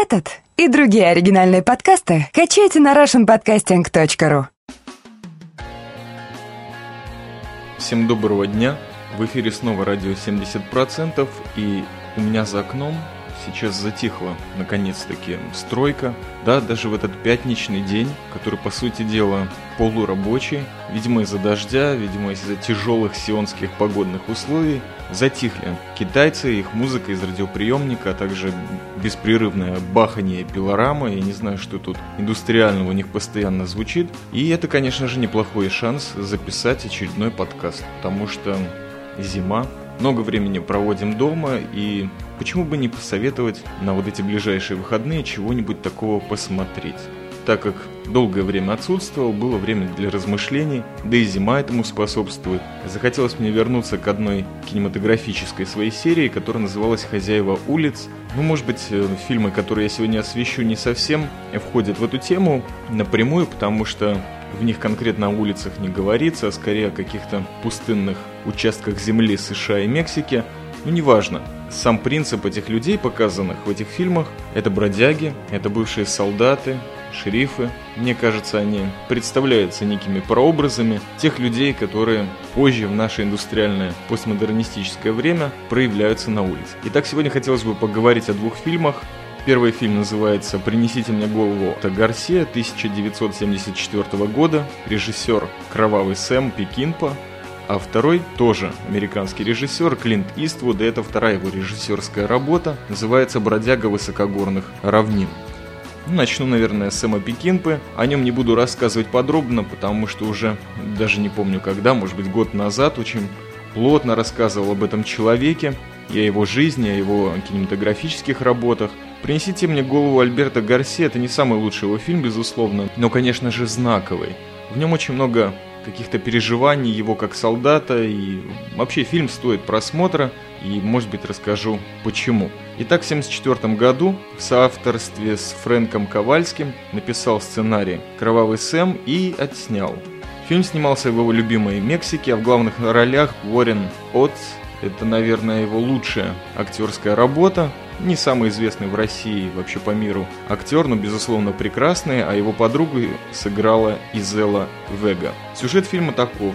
Этот и другие оригинальные подкасты качайте на russianpodcasting.ru Всем доброго дня! В эфире снова радио 70% и у меня за окном сейчас затихла, наконец-таки, стройка. Да, даже в этот пятничный день, который, по сути дела, полурабочий, видимо, из-за дождя, видимо, из-за тяжелых сионских погодных условий, затихли китайцы, их музыка из радиоприемника, а также беспрерывное бахание пилорамы. Я не знаю, что тут индустриального у них постоянно звучит. И это, конечно же, неплохой шанс записать очередной подкаст, потому что зима, много времени проводим дома, и почему бы не посоветовать на вот эти ближайшие выходные чего-нибудь такого посмотреть. Так как долгое время отсутствовал, было время для размышлений, да и зима этому способствует. Захотелось мне вернуться к одной кинематографической своей серии, которая называлась «Хозяева улиц». Ну, может быть, э, фильмы, которые я сегодня освещу, не совсем входят в эту тему напрямую, потому что в них конкретно о улицах не говорится, а скорее о каких-то пустынных участках земли США и Мексики. Ну, неважно. Сам принцип этих людей, показанных в этих фильмах, это бродяги, это бывшие солдаты, шерифы. Мне кажется, они представляются некими прообразами тех людей, которые позже в наше индустриальное постмодернистическое время проявляются на улице. Итак, сегодня хотелось бы поговорить о двух фильмах, Первый фильм называется «Принесите мне голову» это Гарсия 1974 года, режиссер Кровавый Сэм Пекинпа, а второй тоже американский режиссер Клинт Иствуд, и это вторая его режиссерская работа, называется «Бродяга высокогорных равнин». Ну, начну, наверное, с Сэма Пекинпы. О нем не буду рассказывать подробно, потому что уже даже не помню когда, может быть год назад, очень плотно рассказывал об этом человеке и о его жизни, о его кинематографических работах. «Принесите мне голову Альберта Гарси» — это не самый лучший его фильм, безусловно, но, конечно же, знаковый. В нем очень много каких-то переживаний его как солдата, и вообще фильм стоит просмотра, и, может быть, расскажу почему. Итак, в 1974 году в соавторстве с Фрэнком Ковальским написал сценарий «Кровавый Сэм» и отснял. Фильм снимался в его любимой Мексике, а в главных ролях Уоррен Отц, это, наверное, его лучшая актерская работа. Не самый известный в России, вообще по миру актер, но, безусловно, прекрасный, а его подругой сыграла Изела Вега. Сюжет фильма таков.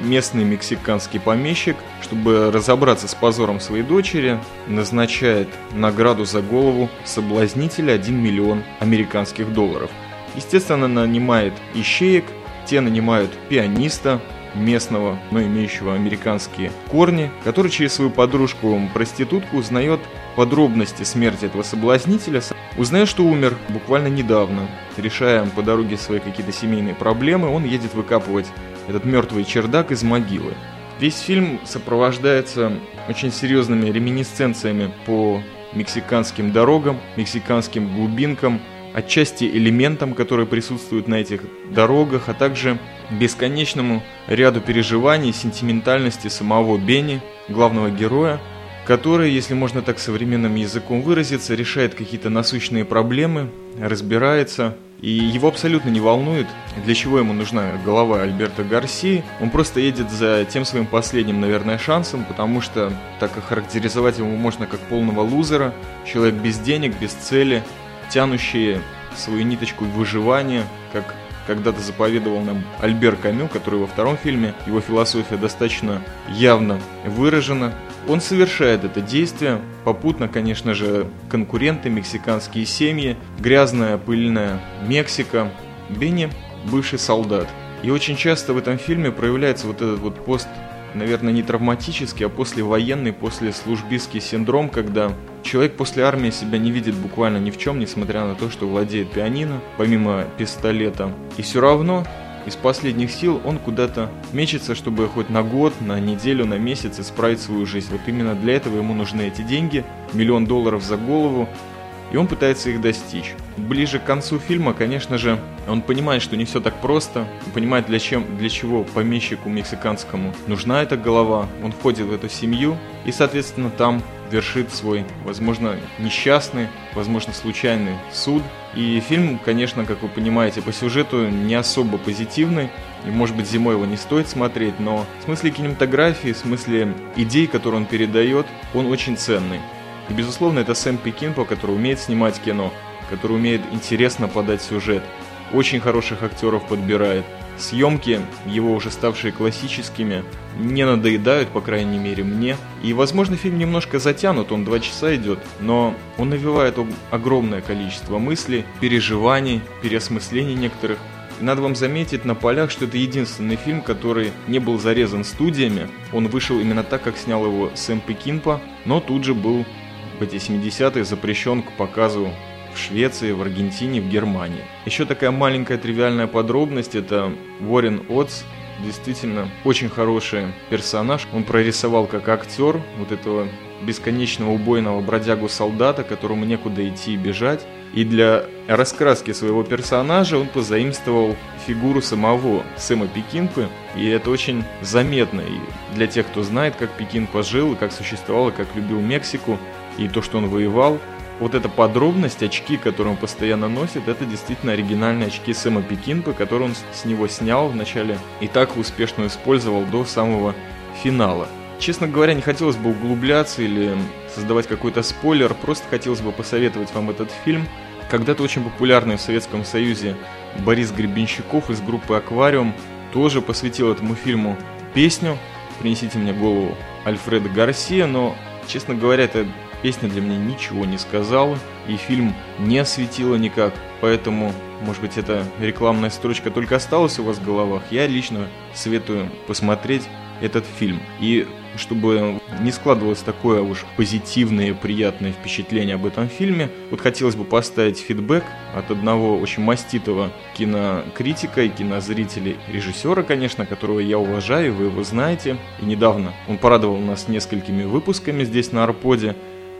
Местный мексиканский помещик, чтобы разобраться с позором своей дочери, назначает награду за голову соблазнителя 1 миллион американских долларов. Естественно, нанимает ищеек, те нанимают пианиста, местного, но имеющего американские корни, который через свою подружку-проститутку узнает подробности смерти этого соблазнителя, узнает, что умер буквально недавно. Решая по дороге свои какие-то семейные проблемы, он едет выкапывать этот мертвый чердак из могилы. Весь фильм сопровождается очень серьезными реминисценциями по мексиканским дорогам, мексиканским глубинкам, отчасти элементам, которые присутствуют на этих дорогах, а также бесконечному ряду переживаний, сентиментальности самого Бенни, главного героя, который, если можно так современным языком выразиться, решает какие-то насущные проблемы, разбирается, и его абсолютно не волнует, для чего ему нужна голова Альберта Гарси. Он просто едет за тем своим последним, наверное, шансом, потому что так охарактеризовать его можно как полного лузера, человек без денег, без цели, тянущий свою ниточку выживания, как когда-то заповедовал нам Альбер Камю, который во втором фильме, его философия достаточно явно выражена. Он совершает это действие, попутно, конечно же, конкуренты, мексиканские семьи, грязная, пыльная Мексика. Бенни – бывший солдат. И очень часто в этом фильме проявляется вот этот вот пост наверное, не травматический, а послевоенный, после службистский синдром, когда человек после армии себя не видит буквально ни в чем, несмотря на то, что владеет пианино, помимо пистолета. И все равно из последних сил он куда-то мечется, чтобы хоть на год, на неделю, на месяц исправить свою жизнь. Вот именно для этого ему нужны эти деньги, миллион долларов за голову, и он пытается их достичь. Ближе к концу фильма, конечно же, он понимает, что не все так просто, он понимает, для, чем, для чего помещику мексиканскому нужна эта голова, он входит в эту семью и, соответственно, там вершит свой, возможно, несчастный, возможно, случайный суд. И фильм, конечно, как вы понимаете, по сюжету не особо позитивный, и, может быть, зимой его не стоит смотреть, но в смысле кинематографии, в смысле идей, которые он передает, он очень ценный. И, безусловно, это Сэм Пекинпо, который умеет снимать кино, который умеет интересно подать сюжет, очень хороших актеров подбирает. Съемки, его уже ставшие классическими, не надоедают, по крайней мере, мне. И, возможно, фильм немножко затянут, он два часа идет, но он навевает огромное количество мыслей, переживаний, переосмыслений некоторых. Надо вам заметить на полях, что это единственный фильм, который не был зарезан студиями. Он вышел именно так, как снял его Сэм Пекинпа, но тут же был в эти 70-е запрещен к показу в Швеции, в Аргентине, в Германии. Еще такая маленькая тривиальная подробность – это Уоррен Отц, действительно очень хороший персонаж. Он прорисовал как актер вот этого бесконечного убойного бродягу-солдата, которому некуда идти и бежать. И для раскраски своего персонажа он позаимствовал фигуру самого Сэма Пекинпы, и это очень заметно. И для тех, кто знает, как Пекинпа жил, и как существовал, и как любил Мексику, и то, что он воевал – вот эта подробность, очки, которые он постоянно носит, это действительно оригинальные очки Сэма Пекинпа, которые он с него снял вначале и так успешно использовал до самого финала. Честно говоря, не хотелось бы углубляться или создавать какой-то спойлер, просто хотелось бы посоветовать вам этот фильм. Когда-то очень популярный в Советском Союзе Борис Гребенщиков из группы «Аквариум» тоже посвятил этому фильму песню «Принесите мне голову» Альфреда Гарсия, но, честно говоря, это Песня для меня ничего не сказала, и фильм не осветила никак, поэтому, может быть, эта рекламная строчка только осталась у вас в головах. Я лично советую посмотреть этот фильм. И чтобы не складывалось такое уж позитивное, приятное впечатление об этом фильме, вот хотелось бы поставить фидбэк от одного очень маститого кинокритика и кинозрителя, режиссера, конечно, которого я уважаю, вы его знаете. И недавно он порадовал нас несколькими выпусками здесь на Арподе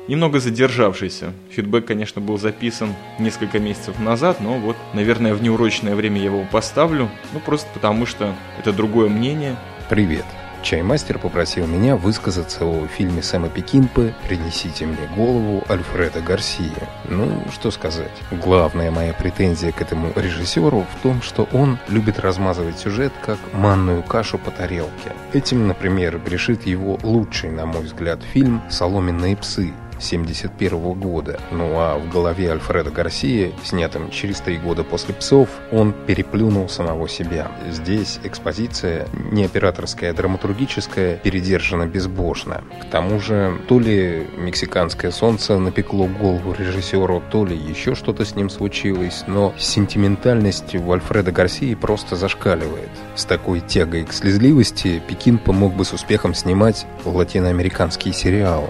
немного задержавшийся. Фидбэк, конечно, был записан несколько месяцев назад, но вот, наверное, в неурочное время я его поставлю, ну просто потому что это другое мнение. Привет. Чаймастер попросил меня высказаться о фильме Сэма Пекинпы «Принесите мне голову» Альфреда Гарсия. Ну, что сказать. Главная моя претензия к этому режиссеру в том, что он любит размазывать сюжет как манную кашу по тарелке. Этим, например, грешит его лучший, на мой взгляд, фильм «Соломенные псы», 1971 года. Ну а в голове Альфреда Гарсия, снятым через три года после «Псов», он переплюнул самого себя. Здесь экспозиция не операторская, а драматургическая, передержана безбожно. К тому же, то ли мексиканское солнце напекло голову режиссеру, то ли еще что-то с ним случилось, но сентиментальность у Альфреда Гарсии просто зашкаливает. С такой тягой к слезливости Пекин помог бы с успехом снимать латиноамериканские сериалы.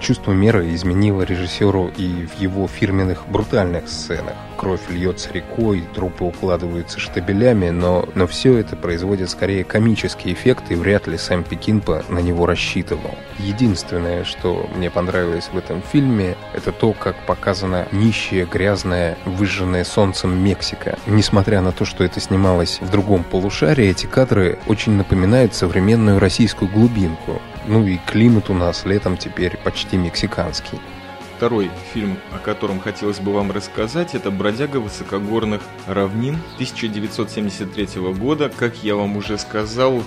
Чувство меры изменило режиссеру и в его фирменных брутальных сценах. Кровь льется рекой, трупы укладываются штабелями, но, но все это производит скорее комический эффект, и вряд ли сам Пекинпа на него рассчитывал. Единственное, что мне понравилось в этом фильме, это то, как показана нищая, грязная, выжженная солнцем Мексика. Несмотря на то, что это снималось в другом полушарии, эти кадры очень напоминают современную российскую глубинку. Ну и климат у нас летом теперь почти мексиканский. Второй фильм, о котором хотелось бы вам рассказать, это «Бродяга высокогорных равнин» 1973 года. Как я вам уже сказал,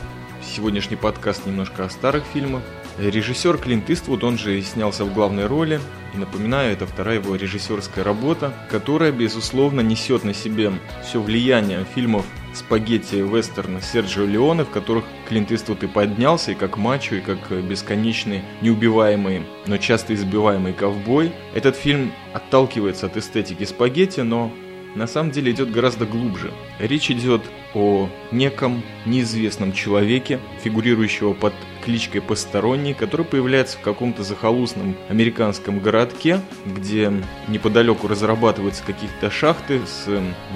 сегодняшний подкаст немножко о старых фильмах. Режиссер Клинт Иствуд, он же снялся в главной роли. И напоминаю, это вторая его режиссерская работа, которая, безусловно, несет на себе все влияние фильмов спагетти вестерна Серджио Леоне, в которых Клинт Иствуд и поднялся, и как мачо, и как бесконечный, неубиваемый, но часто избиваемый ковбой. Этот фильм отталкивается от эстетики спагетти, но на самом деле идет гораздо глубже. Речь идет о неком неизвестном человеке, фигурирующего под кличкой Посторонний, который появляется в каком-то захолустном американском городке, где неподалеку разрабатываются какие-то шахты с,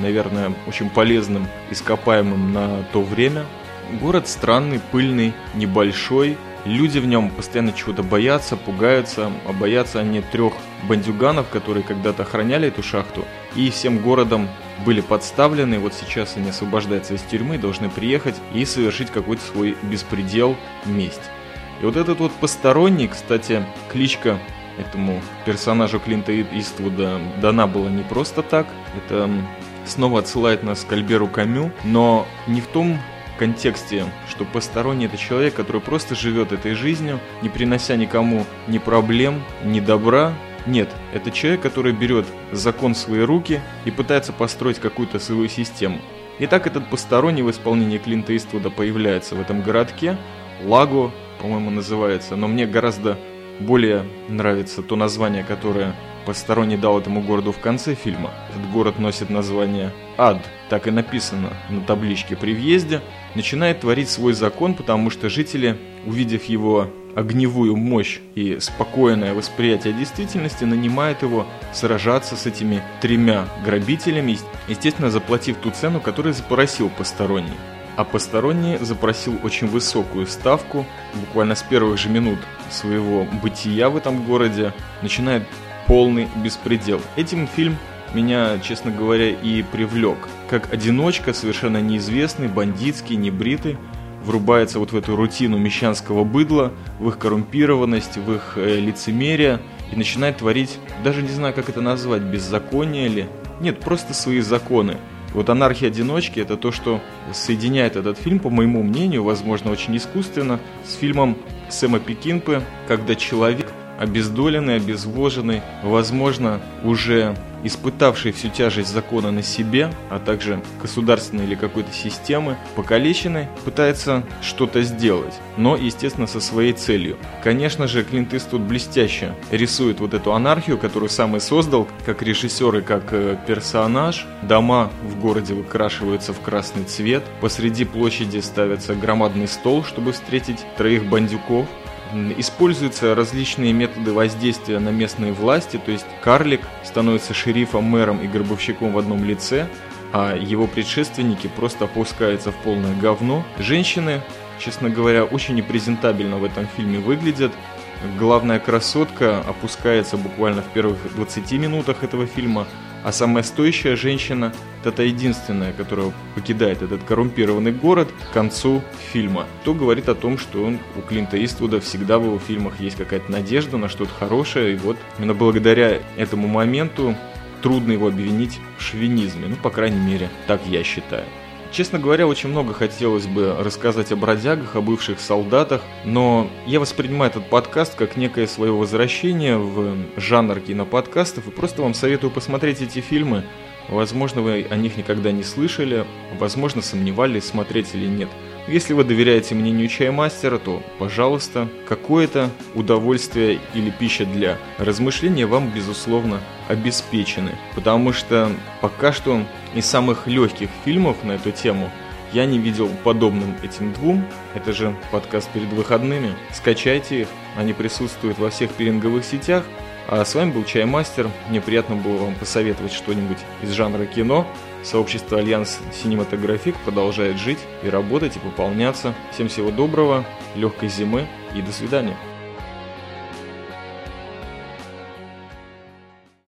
наверное, очень полезным ископаемым на то время. Город странный, пыльный, небольшой, Люди в нем постоянно чего-то боятся, пугаются, а боятся они трех бандюганов, которые когда-то охраняли эту шахту, и всем городом были подставлены, вот сейчас они освобождаются из тюрьмы, должны приехать и совершить какой-то свой беспредел, месть. И вот этот вот посторонний, кстати, кличка этому персонажу Клинта Иствуда дана была не просто так, это снова отсылает нас к Альберу Камю, но не в том контексте, что посторонний это человек, который просто живет этой жизнью, не принося никому ни проблем, ни добра. Нет, это человек, который берет закон в свои руки и пытается построить какую-то свою систему. Итак, этот посторонний в исполнении Клинта Иствуда появляется в этом городке, Лаго, по-моему, называется, но мне гораздо более нравится то название, которое посторонний дал этому городу в конце фильма. Этот город носит название Ад, так и написано на табличке при въезде, начинает творить свой закон, потому что жители, увидев его огневую мощь и спокойное восприятие действительности, нанимают его сражаться с этими тремя грабителями, естественно, заплатив ту цену, которую запросил посторонний. А посторонний запросил очень высокую ставку, буквально с первых же минут своего бытия в этом городе начинает полный беспредел. Этим фильм меня, честно говоря, и привлек. Как одиночка, совершенно неизвестный, бандитский, небритый, врубается вот в эту рутину мещанского быдла, в их коррумпированность, в их э, лицемерие и начинает творить, даже не знаю, как это назвать, беззаконие ли. Нет, просто свои законы. Вот анархия одиночки это то, что соединяет этот фильм, по моему мнению, возможно, очень искусственно, с фильмом Сэма Пекинпы, когда человек обездоленный, обезвоженный, возможно, уже испытавший всю тяжесть закона на себе, а также государственной или какой-то системы, покалеченный, пытается что-то сделать, но, естественно, со своей целью. Конечно же, Клинт Иствуд блестяще рисует вот эту анархию, которую сам и создал, как режиссер и как э, персонаж. Дома в городе выкрашиваются в красный цвет, посреди площади ставится громадный стол, чтобы встретить троих бандюков, Используются различные методы воздействия на местные власти, то есть карлик становится шерифом, мэром и гробовщиком в одном лице, а его предшественники просто опускаются в полное говно. Женщины, честно говоря, очень непрезентабельно в этом фильме выглядят. Главная красотка опускается буквально в первых 20 минутах этого фильма, а самая стоящая женщина – это единственная, которая покидает этот коррумпированный город к концу фильма. То говорит о том, что он, у Клинта Иствуда всегда в его фильмах есть какая-то надежда на что-то хорошее, и вот именно благодаря этому моменту трудно его обвинить в шовинизме, ну, по крайней мере, так я считаю. Честно говоря, очень много хотелось бы рассказать о бродягах, о бывших солдатах, но я воспринимаю этот подкаст как некое свое возвращение в жанр киноподкастов и просто вам советую посмотреть эти фильмы. Возможно, вы о них никогда не слышали, возможно, сомневались, смотреть или нет. Если вы доверяете мнению чаймастера, то, пожалуйста, какое-то удовольствие или пища для размышления вам, безусловно, обеспечены. Потому что пока что из самых легких фильмов на эту тему я не видел подобным этим двум. Это же подкаст перед выходными. Скачайте их, они присутствуют во всех пиринговых сетях. А с вами был Чаймастер. Мне приятно было вам посоветовать что-нибудь из жанра кино. Сообщество Альянс Синематографик продолжает жить и работать и пополняться. Всем всего доброго, легкой зимы и до свидания.